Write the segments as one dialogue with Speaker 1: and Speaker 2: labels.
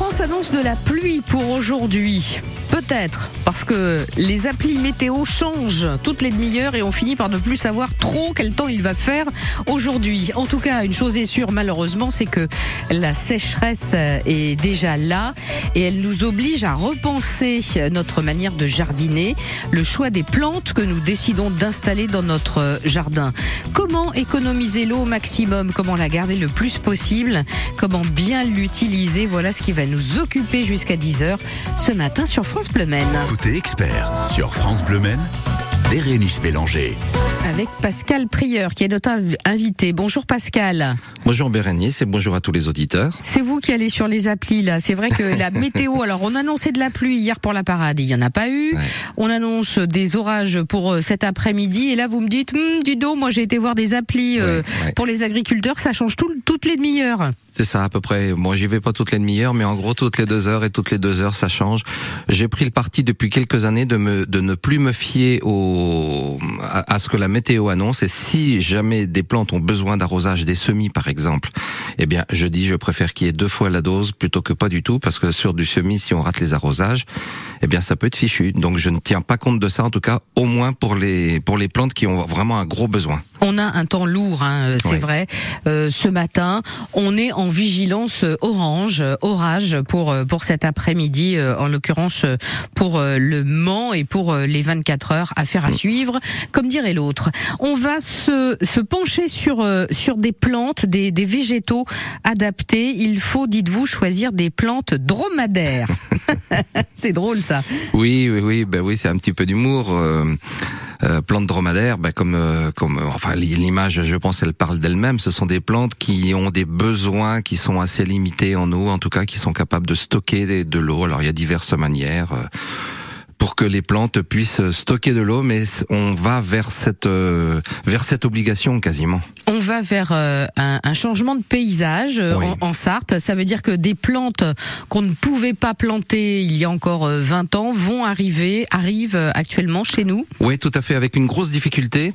Speaker 1: France annonce de la pluie pour aujourd'hui. Peut-être parce que les applis météo changent toutes les demi-heures et on finit par ne plus savoir trop quel temps il va faire aujourd'hui. En tout cas, une chose est sûre malheureusement, c'est que la sécheresse est déjà là et elle nous oblige à repenser notre manière de jardiner, le choix des plantes que nous décidons d'installer dans notre jardin. Comment économiser l'eau au maximum, comment la garder le plus possible, comment bien l'utiliser, voilà ce qui va nous occuper jusqu'à 10h ce matin sur France Bleu Maine.
Speaker 2: Côté expert sur France Bleu Bérénice Bélanger.
Speaker 1: Avec Pascal Prieur qui est notre invité. Bonjour Pascal.
Speaker 3: Bonjour Bérénice et bonjour à tous les auditeurs.
Speaker 1: C'est vous qui allez sur les applis là. C'est vrai que la météo, alors on annonçait de la pluie hier pour la parade, il n'y en a pas eu.
Speaker 3: Ouais.
Speaker 1: On annonce des orages pour euh, cet après-midi et là vous me dites, Hum, dis donc, moi j'ai été voir des applis euh,
Speaker 3: Ouais,
Speaker 1: pour les agriculteurs, ça change tout- toutes les demi-heures.
Speaker 3: C'est ça à peu près. Moi, j'y vais pas toutes les demi-heures, mais en gros toutes les deux heures et toutes les deux heures, ça change. J'ai pris le parti depuis quelques années de me de ne plus me fier au à, à ce que la météo annonce. Et si jamais des plantes ont besoin d'arrosage, des semis par exemple, eh bien, je dis je préfère qu'il y ait deux fois la dose plutôt que pas du tout, parce que sur du semis, si on rate les arrosages, eh bien, ça peut être fichu. Donc, je ne tiens pas compte de ça, en tout cas, au moins pour les pour les plantes qui ont vraiment un gros besoin.
Speaker 1: On a un temps lourd, hein, c'est vrai. Euh, ce matin, on est en vigilance orange, orage pour euh, pour cet après-midi, euh, en l'occurrence pour le Mans et pour les 24 heures. Affaire à suivre, comme dirait l'autre. On va se se pencher sur euh, sur des plantes, des des végétaux adaptés. Il faut, dites-vous, choisir des plantes dromadaires. c'est drôle ça.
Speaker 3: Oui, oui, oui, ben oui, c'est un petit peu d'humour. Euh, euh, plantes dromadaires, ben comme, euh, comme, euh, enfin, l'image, je pense, elle parle d'elle-même. Ce sont des plantes qui ont des besoins qui sont assez limités en eau, en tout cas, qui sont capables de stocker de l'eau. Alors, il y a diverses manières. Pour que les plantes puissent stocker de l'eau, mais on va vers cette euh, vers cette obligation quasiment.
Speaker 1: On va vers euh, un, un changement de paysage euh,
Speaker 3: Oui.
Speaker 1: en, en Sarthe. Ça veut dire que des plantes qu'on ne pouvait pas planter il y a encore euh, 20 ans vont arriver, arrivent actuellement chez nous.
Speaker 3: Oui, tout à fait. Avec une grosse difficulté,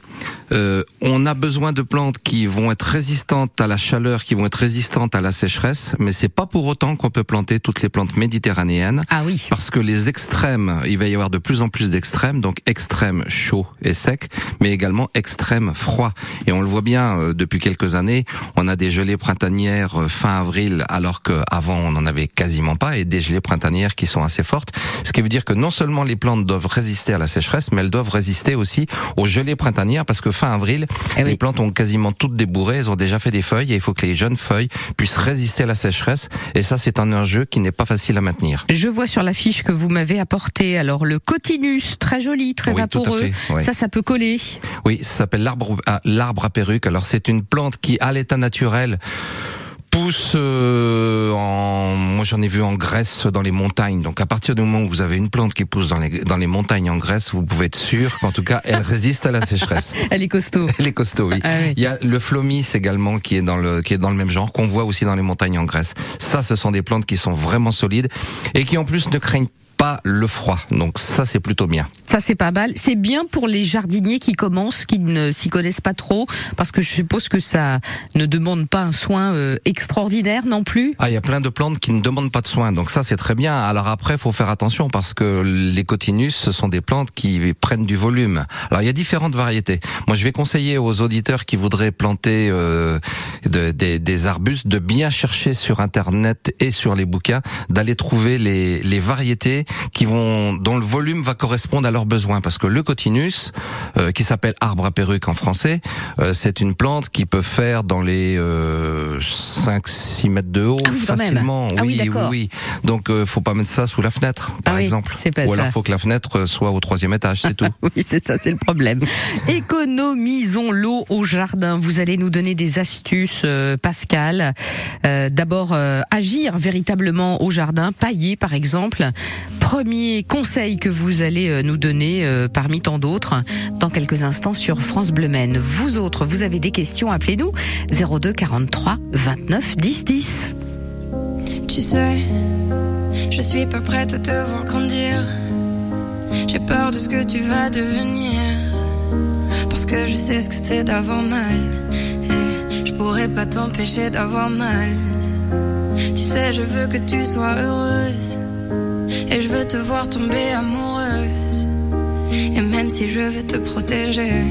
Speaker 3: euh, on a besoin de plantes qui vont être résistantes à la chaleur, qui vont être résistantes à la sécheresse, mais c'est pas pour autant qu'on peut planter toutes les plantes méditerranéennes.
Speaker 1: Ah oui.
Speaker 3: Parce que les extrêmes, il va y avoir de plus en plus d'extrêmes, donc extrêmes chaud et sec, mais également extrêmes froid. Et on le voit bien euh, depuis quelques années, on a des gelées printanières euh, fin avril, alors qu'avant on n'en avait quasiment pas, et des gelées printanières qui sont assez fortes. Ce qui veut dire que non seulement les plantes doivent résister à la sécheresse, mais elles doivent résister aussi aux gelées printanières, parce que fin avril,
Speaker 1: Eh oui.
Speaker 3: les plantes ont quasiment toutes débourré, elles ont déjà fait des feuilles, et il faut que les jeunes feuilles puissent résister à la sécheresse. Et ça, c'est un enjeu qui n'est pas facile à maintenir.
Speaker 1: Je vois sur l'affiche que vous m'avez apporté alors le cotinus, très joli, très
Speaker 3: Oui,
Speaker 1: vaporeux.
Speaker 3: fait, oui.
Speaker 1: Ça, ça peut coller.
Speaker 3: Oui, ça s'appelle l'arbre à, l'arbre à perruque. Alors c'est une plante qui, à l'état naturel, pousse euh, en moi j'en ai vu en Grèce dans les montagnes donc à partir du moment où vous avez une plante qui pousse dans les dans les montagnes en Grèce vous pouvez être sûr qu'en tout cas elle résiste à la sécheresse
Speaker 1: Elle est costaud.
Speaker 3: elle est costaud oui
Speaker 1: Ah oui.
Speaker 3: il y a le flomis également qui est dans le qui est dans le même genre qu'on voit aussi dans les montagnes en Grèce ça ce sont des plantes qui sont vraiment solides et qui en plus ne craignent pas le froid donc ça c'est plutôt bien
Speaker 1: Ça, c'est pas mal. C'est bien pour les jardiniers qui commencent, qui ne s'y connaissent pas trop, parce que je suppose que ça ne demande pas un soin euh, extraordinaire non plus.
Speaker 3: Ah, il y a plein de plantes qui ne demandent pas de soins, donc ça c'est très bien. Alors après, faut faire attention parce que les cotinus, ce sont des plantes qui prennent du volume. Alors il y a différentes variétés. Moi, je vais conseiller aux auditeurs qui voudraient planter euh, de- des, des arbustes de bien chercher sur internet et sur les bouquins, d'aller trouver les, les variétés qui vont dont le volume va correspondre à leurs besoins. Parce que le cotinus, euh, qui s'appelle arbre à perruque en français, euh, c'est une plante qui peut faire dans les euh, 5-6 mètres de haut
Speaker 1: Ah oui,
Speaker 3: facilement.
Speaker 1: Ah oui, d'accord.
Speaker 3: oui, Donc euh, faut pas mettre ça sous la fenêtre, par
Speaker 1: Ah oui,
Speaker 3: exemple.
Speaker 1: pas
Speaker 3: Ou alors
Speaker 1: ça.
Speaker 3: faut que la fenêtre euh, soit au troisième étage, c'est tout.
Speaker 1: Oui, c'est ça, c'est le problème. Économisons l'eau au jardin. Vous allez nous donner des astuces, euh, Pascal. Euh, D'abord, euh, agir véritablement au jardin, pailler par exemple. Premier conseil que vous allez euh, nous donner euh, parmi tant d'autres dans quelques instants sur France Bleu Maine. Vous autres, vous avez des questions, appelez-nous 02 43 29 10 10.
Speaker 4: Tu sais, je suis pas prête à te voir grandir. J'ai peur de ce que tu vas devenir. Parce que je sais ce que c'est d'avoir mal. Et je pourrais pas t'empêcher d'avoir mal. Tu sais, je veux que tu sois heureuse. Et je veux te voir tomber amoureuse. Et même si je veux te protéger,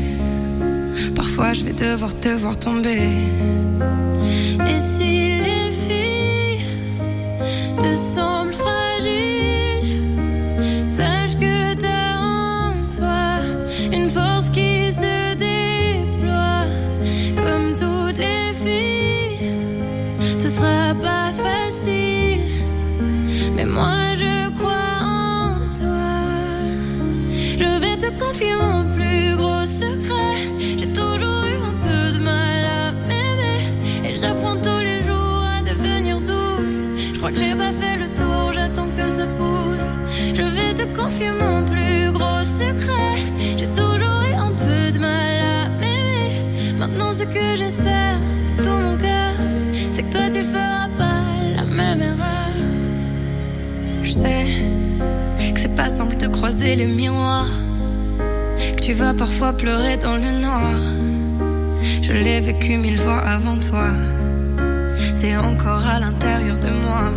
Speaker 4: parfois je vais devoir te voir tomber. Et si les filles te semblent Confier mon plus gros secret. J'ai toujours eu un peu de mal à m'aimer et j'apprends tous les jours à devenir douce. Je crois que j'ai pas fait le tour, j'attends que ça pousse. Je vais te confier mon plus gros secret. J'ai toujours eu un peu de mal à m'aimer. Maintenant, ce que j'espère de tout mon cœur, c'est que toi tu feras pas la même erreur. Je sais que c'est pas simple de croiser les miroirs, que tu vas parfois pleurer dans le noir. Je l'ai vécu mille fois avant toi, c'est encore à l'intérieur de moi.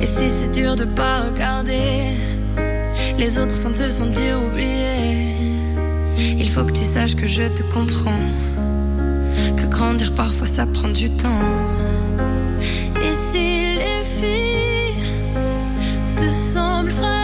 Speaker 4: Et si c'est dur de pas regarder les autres sans te sentir oublié, il faut que tu saches que je te comprends, que grandir parfois ça prend du temps. Et si les filles te semblent fragiles,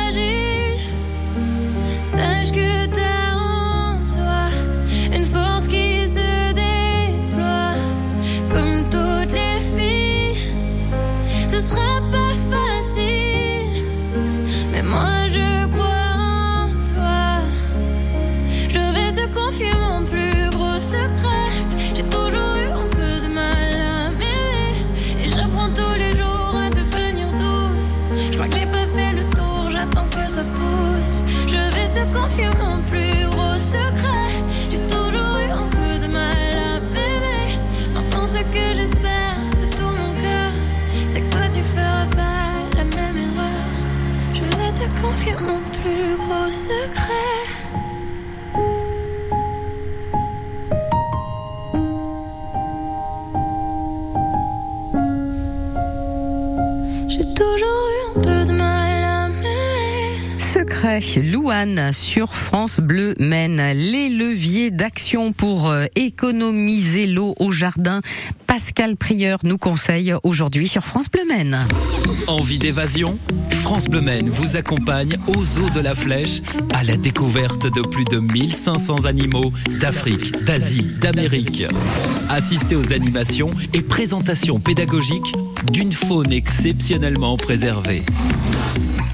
Speaker 4: Je vais te confier mon plus gros secret. J'ai toujours eu un peu de mal à m'aimer. Maintenant ce que j'espère de tout mon cœur, c'est que toi tu feras pas la même erreur. Je vais te confier mon plus gros secret.
Speaker 1: Louane sur France Bleu Maine. Les leviers d'action pour euh, économiser l'eau au jardin. Pascal Prieur nous conseille aujourd'hui sur France Bleu Maine.
Speaker 5: Envie d'évasion? France Bleu Maine vous accompagne aux eaux de la Flèche à la découverte de plus de 1500 animaux d'Afrique, d'Asie, d'Amérique. Assistez aux animations et présentations pédagogiques d'une faune exceptionnellement préservée.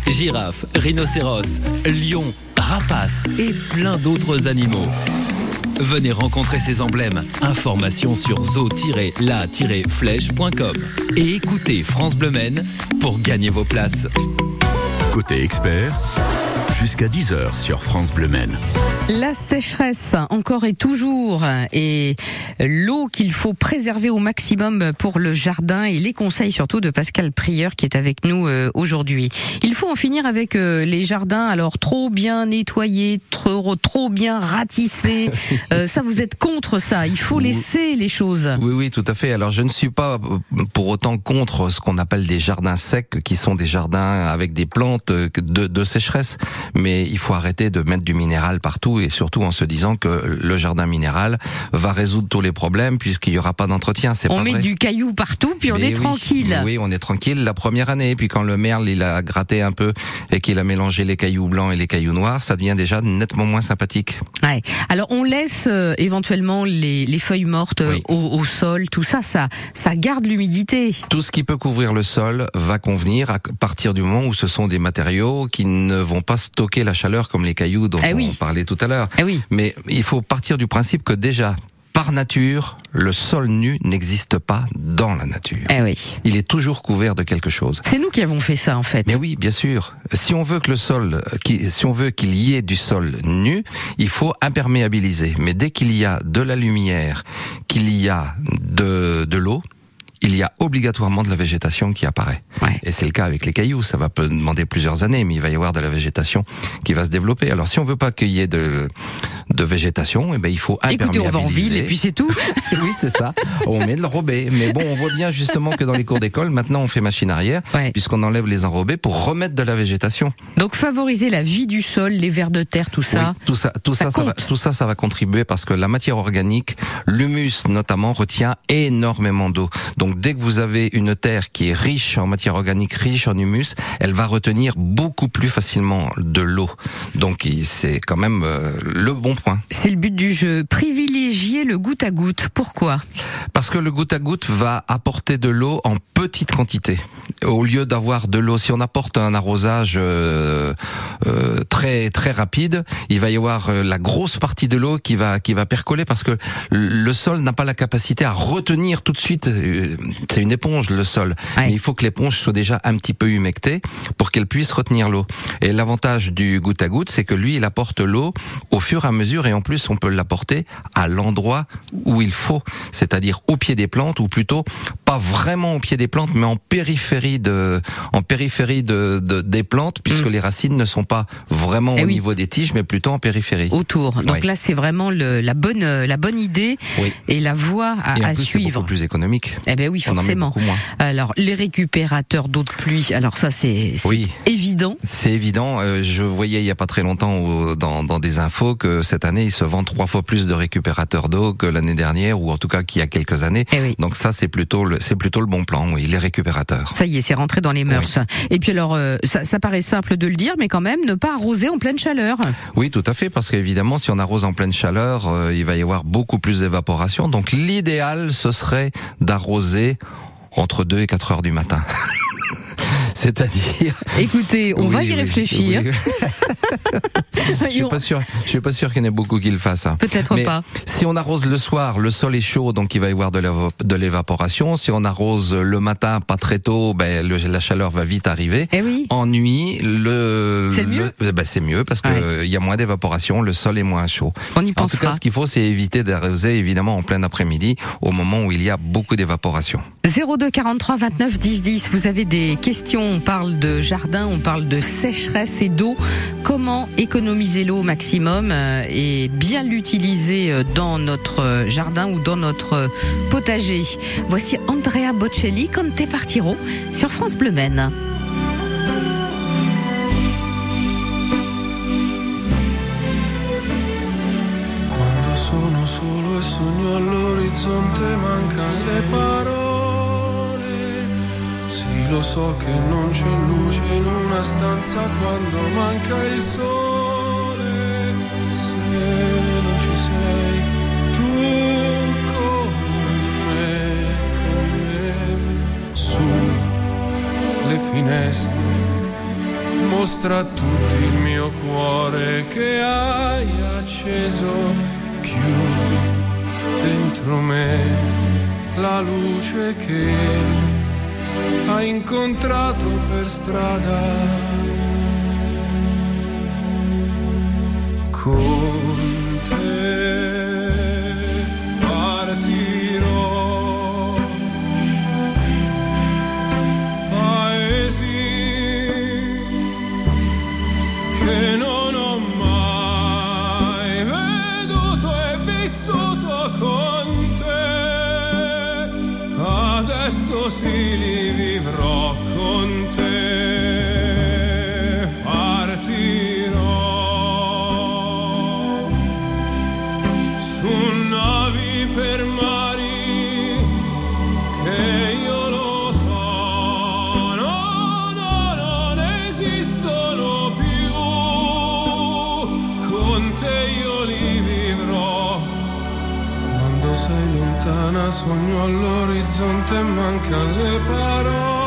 Speaker 5: Girafes, rhinocéros, lions, rapaces et plein d'autres animaux. Venez rencontrer ces emblèmes. Informations sur zoo-la-flèche.com et écoutez France Bleu Maine pour gagner vos places.
Speaker 2: Côté expert, jusqu'à 10h sur France Bleu Maine.
Speaker 1: La sécheresse, encore et toujours, et l'eau qu'il faut préserver au maximum pour le jardin et les conseils surtout de Pascal Prieur qui est avec nous euh, aujourd'hui. Il faut en finir avec euh, les jardins, alors trop bien nettoyés, trop, trop bien ratissés. Euh, ça, vous êtes contre ça. Il faut laisser les choses.
Speaker 3: Oui, oui, tout à fait. Alors, je ne suis pas pour autant contre ce qu'on appelle des jardins secs, qui sont des jardins avec des plantes de, de sécheresse. Mais il faut arrêter de mettre du minéral partout et surtout en se disant que le jardin minéral va résoudre tous les problèmes puisqu'il n'y aura pas d'entretien. C'est
Speaker 1: On
Speaker 3: pas
Speaker 1: met
Speaker 3: vrai.
Speaker 1: du caillou partout, puis on
Speaker 3: Mais
Speaker 1: est
Speaker 3: oui,
Speaker 1: tranquille.
Speaker 3: Oui, on est tranquille la première année. Puis quand le merle il a gratté un peu et qu'il a mélangé les cailloux blancs et les cailloux noirs, ça devient déjà nettement moins sympathique.
Speaker 1: Ouais. Alors on laisse euh, éventuellement les, les feuilles mortes euh,
Speaker 3: Oui.
Speaker 1: au, au sol, tout ça, ça, ça garde l'humidité.
Speaker 3: Tout ce qui peut couvrir le sol va convenir à partir du moment où ce sont des matériaux qui ne vont pas stocker la chaleur comme les cailloux dont
Speaker 1: Eh oui.
Speaker 3: on parlait tout à l'heure.
Speaker 1: Eh oui.
Speaker 3: Mais il faut partir du principe que déjà, par nature, le sol nu n'existe pas dans la nature.
Speaker 1: Eh oui.
Speaker 3: Il est toujours couvert de quelque chose.
Speaker 1: C'est nous qui avons fait ça en fait.
Speaker 3: Mais oui, bien sûr. Si on veut que le sol, si on veut qu'il y ait du sol nu, il faut imperméabiliser. Mais dès qu'il y a de la lumière, qu'il y a de, de l'eau, il y a obligatoirement de la végétation qui apparaît.
Speaker 1: Ouais.
Speaker 3: Et c'est le cas avec les cailloux. Ça va demander plusieurs années, mais il va y avoir de la végétation qui va se développer. Alors si on veut pas qu'il y ait de, de végétation, eh ben il faut
Speaker 1: Écoutez, on va en ville et puis c'est tout.
Speaker 3: oui, c'est ça. On met de l'enrobé. Mais bon, on voit bien justement que dans les cours d'école, maintenant, on fait machine arrière,
Speaker 1: Ouais.
Speaker 3: puisqu'on enlève les enrobés pour remettre de la végétation.
Speaker 1: Donc favoriser la vie du sol, les vers de terre, tout ça.
Speaker 3: Oui, tout ça, tout
Speaker 1: ça
Speaker 3: ça, ça, va, tout ça, ça va contribuer parce que la matière organique, l'humus notamment, retient énormément d'eau. Donc, dès que vous avez une terre qui est riche en matière organique, riche en humus, elle va retenir beaucoup plus facilement de l'eau. Donc, c'est quand même euh, le bon point.
Speaker 1: C'est le but du jeu. Privilégier le goutte à goutte. Pourquoi?
Speaker 3: Parce que le goutte à goutte va apporter de l'eau en petite quantité. Au lieu d'avoir de l'eau, si on apporte un arrosage euh, euh, très très rapide, il va y avoir la grosse partie de l'eau qui va qui va percoler parce que le sol n'a pas la capacité à retenir tout de suite. C'est une éponge le sol,
Speaker 1: Ouais.
Speaker 3: mais il faut que l'éponge soit déjà un petit peu humectée pour qu'elle puisse retenir l'eau. Et l'avantage du goutte à goutte, c'est que lui, il apporte l'eau au fur et à mesure, et en plus, on peut l'apporter à l'endroit où il faut, c'est-à-dire au pied des plantes, ou plutôt pas vraiment au pied des plantes, mais en périphérie de, en périphérie de, de- des plantes, puisque
Speaker 1: Mm.
Speaker 3: les racines ne sont pas vraiment
Speaker 1: Eh
Speaker 3: au
Speaker 1: oui.
Speaker 3: niveau des tiges, mais plutôt en périphérie.
Speaker 1: Autour. Donc là, c'est vraiment le- la bonne euh, la bonne idée
Speaker 3: Oui.
Speaker 1: et la voie à,
Speaker 3: Et en
Speaker 1: à
Speaker 3: plus, c'est
Speaker 1: suivre.
Speaker 3: beaucoup plus économique.
Speaker 1: Eh ben oui, forcément. Alors les récupérateurs d'eau de pluie. Alors ça, c'est
Speaker 3: Oui.
Speaker 1: évident.
Speaker 3: C'est évident. euh, je voyais il y a pas très longtemps dans, dans des infos que cette année, il se vend trois fois plus de récupérateurs d'eau que l'année dernière, ou en tout cas qu'il y a quelques années.
Speaker 1: Eh oui.
Speaker 3: Donc ça, c'est plutôt le, c'est plutôt le bon plan, oui, les récupérateurs.
Speaker 1: Ça y est, c'est rentré dans les mœurs. Et puis alors, euh, ça, ça paraît simple de le dire, mais quand même, ne pas arroser en pleine chaleur.
Speaker 3: Oui, tout à fait, parce qu'évidemment, si on arrose en pleine chaleur, euh, il va y avoir beaucoup plus d'évaporation. Donc l'idéal, ce serait d'arroser entre 2 et 4 heures du matin. C'est-à-dire.
Speaker 1: Écoutez, on va y
Speaker 3: oui,
Speaker 1: réfléchir.
Speaker 3: oui. Je
Speaker 1: Et
Speaker 3: suis pas sûr. Je suis pas sûr qu'il y en ait beaucoup qui le fassent. hein.
Speaker 1: Peut-être pas.
Speaker 3: Si on arrose le soir, le sol est chaud, donc il va y avoir de l'éva- de l'évaporation. Si on arrose le matin, pas très tôt, ben le- la chaleur va vite arriver.
Speaker 1: Eh oui.
Speaker 3: En nuit, le
Speaker 1: C'est mieux
Speaker 3: ben, c'est mieux parce que
Speaker 1: Ouais.
Speaker 3: il y a moins d'évaporation, le sol est moins chaud.
Speaker 1: On y
Speaker 3: En tout
Speaker 1: pensera.
Speaker 3: cas, ce qu'il faut, c'est éviter d'arroser évidemment en plein après-midi, au moment où il y a beaucoup d'évaporation.
Speaker 1: 02 43 29 10 10. Vous avez des questions. On parle de jardin, on parle de sécheresse et d'eau. Comment économiser l'eau au maximum euh, et bien l'utiliser euh, dans notre euh, jardin ou dans notre potager? Voici Andrea Bocelli, Conte Partiro sur France Bleu Maine.
Speaker 6: Lo so che non c'è luce in una stanza quando manca il sole. Se non ci sei tu con me, con me, su le finestre mostra a tutti il mio cuore che hai acceso. Chiudi dentro me la luce che hai incontrato per strada. Con sei lontana sogno all'orizzonte mancano le parole.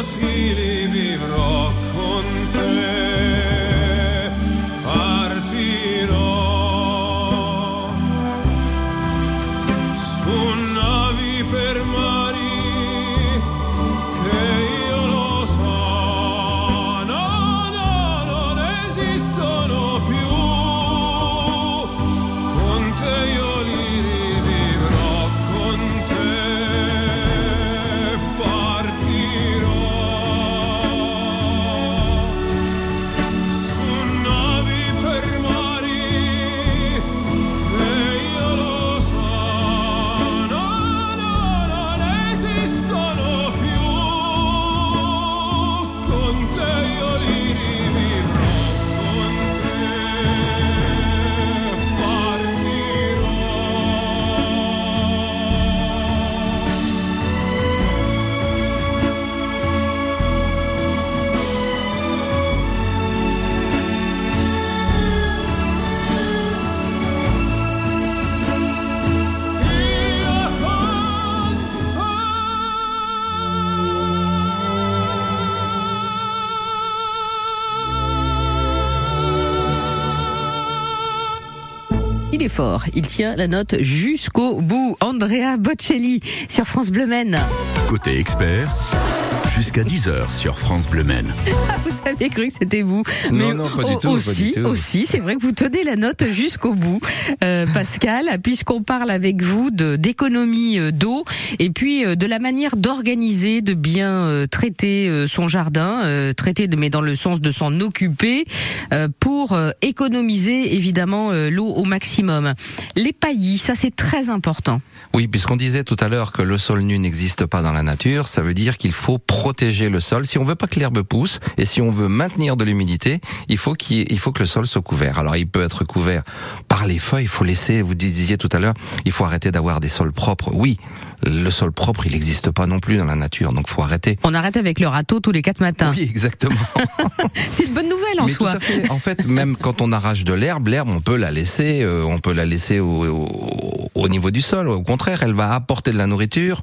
Speaker 6: kus hiilib rook.
Speaker 1: Il tient la note jusqu'au bout. Andrea Bocelli sur France Bleu.
Speaker 2: Côté expert, jusqu'à 10h sur France Bleu Maine.
Speaker 1: Vous avez cru que c'était vous.
Speaker 3: Non, non, pas du
Speaker 1: au-
Speaker 3: tout, pas
Speaker 1: Aussi,
Speaker 3: du tout.
Speaker 1: aussi, c'est vrai que vous tenez la note jusqu'au bout, euh, Pascal, puisqu'on parle avec vous de d'économie euh, d'eau et puis euh, de la manière d'organiser, de bien euh, traiter son jardin, euh, traiter, de- mais dans le sens de s'en occuper, euh, pour euh, économiser évidemment euh, l'eau au maximum. Les paillis, ça c'est très important.
Speaker 3: Oui, puisqu'on disait tout à l'heure que le sol nu n'existe pas dans la nature, ça veut dire qu'il faut protéger le sol. Si on veut pas que l'herbe pousse et si on veut maintenir de l'humidité, il faut qu'il il faut que le sol soit couvert. Alors il peut être couvert par les feuilles, il faut laisser, vous disiez tout à l'heure, il faut arrêter d'avoir des sols propres. Oui, le sol propre, il n'existe pas non plus dans la nature, donc faut arrêter.
Speaker 1: On arrête avec le râteau tous les quatre matins.
Speaker 3: Oui, exactement.
Speaker 1: C'est une bonne nouvelle en
Speaker 3: Mais tout
Speaker 1: soi.
Speaker 3: à fait. En fait, même quand on arrache de l'herbe, l'herbe, on peut la laisser, euh, on peut la laisser au, au- au niveau du sol. Au contraire, elle va apporter de la nourriture.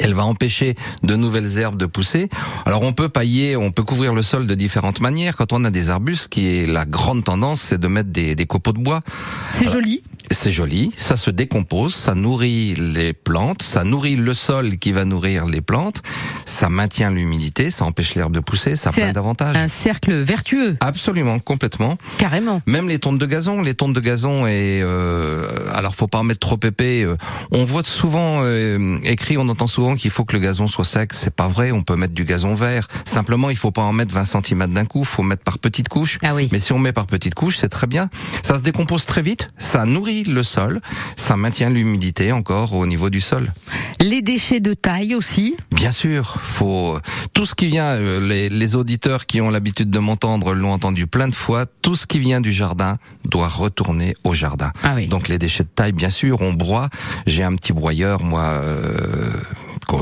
Speaker 3: Elle va empêcher de nouvelles herbes de pousser. Alors on peut pailler, on peut couvrir le sol de différentes manières. Quand on a des arbustes, qui est la grande tendance, c'est de mettre des, des copeaux de bois.
Speaker 1: C'est joli.
Speaker 3: C'est joli, ça se décompose, ça nourrit les plantes, ça nourrit le sol qui va nourrir les plantes, ça maintient l'humidité, ça empêche l'herbe de pousser, ça a plein d'avantages.
Speaker 1: Un cercle vertueux,
Speaker 3: Absolument, complètement.
Speaker 1: carrément.
Speaker 3: Même les tontes de gazon, les tontes de gazon et euh, alors faut pas en mettre trop épais. euh, on voit souvent euh, écrit, on entend souvent qu'il faut que le gazon soit sec. C'est pas vrai. On peut mettre du gazon vert. Simplement, il faut pas en mettre 20 cm d'un coup. Faut mettre par petites couches.
Speaker 1: Ah oui.
Speaker 3: Mais si on met par petites couches, c'est très bien. Ça se décompose très vite. Ça nourrit le sol. Ça maintient l'humidité encore au niveau du sol.
Speaker 1: Les déchets de taille aussi.
Speaker 3: Bien sûr, faut tout ce qui vient. euh, Les, les auditeurs qui ont l'habitude de m'entendre l'ont entendu plein de fois. Tout ce qui vient du jardin doit retourner au jardin.
Speaker 1: Ah oui.
Speaker 3: Donc les déchets de taille, bien sûr, on broie. J'ai un petit broyeur, moi, euh,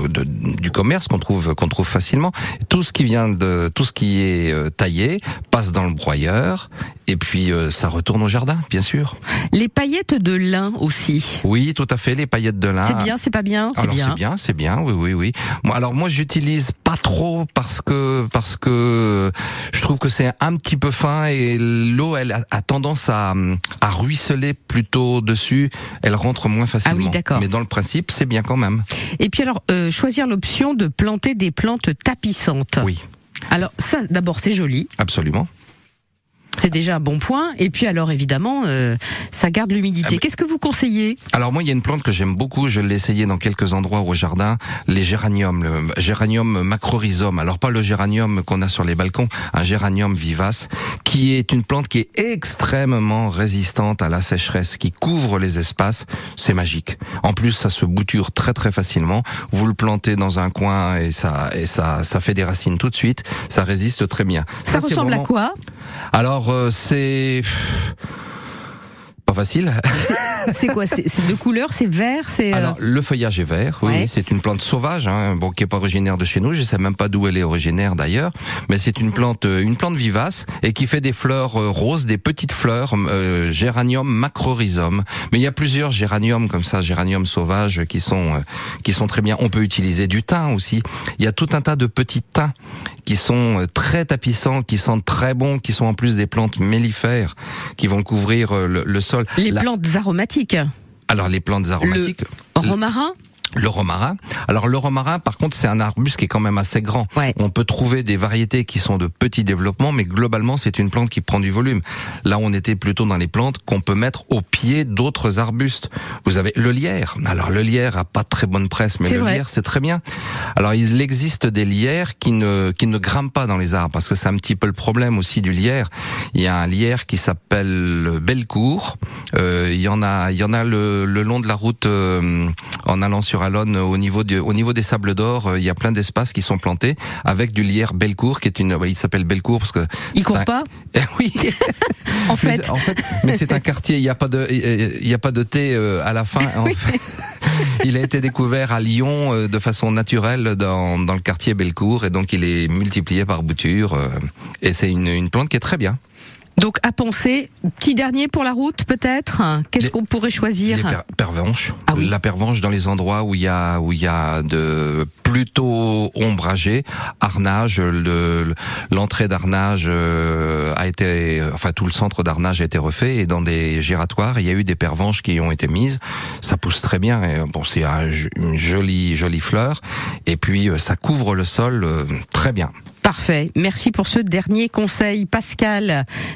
Speaker 3: de- du commerce qu'on trouve qu'on trouve facilement. Tout ce qui vient de tout ce qui est euh, taillé passe dans le broyeur et puis euh, ça retourne au jardin, bien sûr.
Speaker 1: Les paillettes de lin aussi.
Speaker 3: Oui, tout à fait. Les paillettes de lin.
Speaker 1: C'est bien, c'est pas bien, c'est bien.
Speaker 3: c'est bien, c'est bien, oui, oui, oui. Moi, alors moi, j'utilise pas trop parce que parce que je trouve que c'est un petit peu fin et l'eau, elle a, a tendance à à ruisseler plutôt dessus. Elle rentre moins facilement.
Speaker 1: Ah oui, d'accord.
Speaker 3: Mais dans le principe, c'est bien quand même.
Speaker 1: Et puis alors, euh, choisir l'option de planter des plantes tapissantes.
Speaker 3: Oui,
Speaker 1: Alors ça, d'abord, c'est joli.
Speaker 3: absolument.
Speaker 1: C'est déjà un bon point. Et puis alors, évidemment, euh, ça garde l'humidité.
Speaker 3: Ah,
Speaker 1: Qu'est-ce que vous conseillez?
Speaker 3: Alors moi, il y a une plante que j'aime beaucoup. Je l'ai essayé dans quelques endroits au jardin. Les géraniums, le géranium macrorhizome. Alors pas le géranium qu'on a sur les balcons, un géranium vivace, qui est une plante qui est extrêmement résistante à la sécheresse, qui couvre les espaces. C'est magique. En plus, ça se bouture très très facilement. Vous le plantez dans un coin et ça et ça ça fait des racines tout de suite. Ça résiste très bien.
Speaker 1: Ça, ressemble
Speaker 3: vraiment-
Speaker 1: à quoi?
Speaker 3: Alors euh, c'est pas facile.
Speaker 1: C'est quoi? C'est de couleur, c'est vert, c'est. euh,
Speaker 3: Alors, le feuillage est vert, oui,
Speaker 1: Ouais.
Speaker 3: c'est une plante sauvage, hein, bon, qui est pas originaire de chez nous, je sais même pas d'où elle est originaire d'ailleurs, mais c'est une plante, euh, une plante vivace et qui fait des fleurs euh, roses, des petites fleurs, euh, géranium macrorhizome. Mais il y a plusieurs géraniums comme ça, géraniums sauvages qui sont euh, qui sont très bien. On peut utiliser du thym aussi. Il y a tout un tas de petits thym qui sont euh, très tapissants, qui sentent très bon, qui sont en plus des plantes mellifères qui vont couvrir euh, le, le sol.
Speaker 1: les
Speaker 3: La-
Speaker 1: plantes aromatiques.
Speaker 3: Alors les plantes aromatiques.
Speaker 1: Romarin
Speaker 3: Le romarin. Alors le romarin, par contre, c'est un arbuste qui est quand même assez grand.
Speaker 1: Ouais.
Speaker 3: On peut trouver des variétés qui sont de petit développement, mais globalement, c'est une plante qui prend du volume. Là, on était plutôt dans les plantes qu'on peut mettre au pied d'autres arbustes. Vous avez le lierre. Alors le lierre a pas très bonne presse, mais le
Speaker 1: vrai.
Speaker 3: lierre, c'est très bien. Alors il existe des lierres qui ne qui ne grimpent pas dans les arbres, parce que c'est un petit peu le problème aussi du lierre. Il y a un lierre qui s'appelle Bellecour. Euh, il y en a il y en a le, le long de la route euh, en allant sur Alonne au niveau du, au niveau des sables d'or. euh, il y a plein d'espaces qui sont plantés avec du lierre Bellecour qui est une ouais, il s'appelle Bellecour parce que
Speaker 1: Il court
Speaker 3: un-
Speaker 1: pas
Speaker 3: oui.
Speaker 1: En
Speaker 3: Mais
Speaker 1: fait.
Speaker 3: c'est- en fait, mais c'est un quartier. Il n'y a pas de, il y a pas de thé euh, à la fin. En fait. Il a été découvert à Lyon euh, de façon naturelle dans, dans le quartier Bellecour et donc il est multiplié par bouture euh, et c'est une, une plante qui est très bien.
Speaker 1: Donc à penser, petit dernier pour la route peut-être? Qu'est-ce qu'on pourrait choisir?
Speaker 3: Les per- pervenches.
Speaker 1: Ah oui.
Speaker 3: La pervenche dans les endroits où il y a où il y a de plutôt ombragé, Arnage, le- l'entrée d'Arnage euh, a été, enfin tout le centre d'Arnage a été refait et dans des giratoires il y a eu des pervenches qui ont été mises. Ça pousse très bien. Et, bon, c'est un- une jolie jolie fleur et puis euh, ça couvre le sol euh, très bien.
Speaker 1: Parfait. Merci pour ce dernier conseil, Pascal.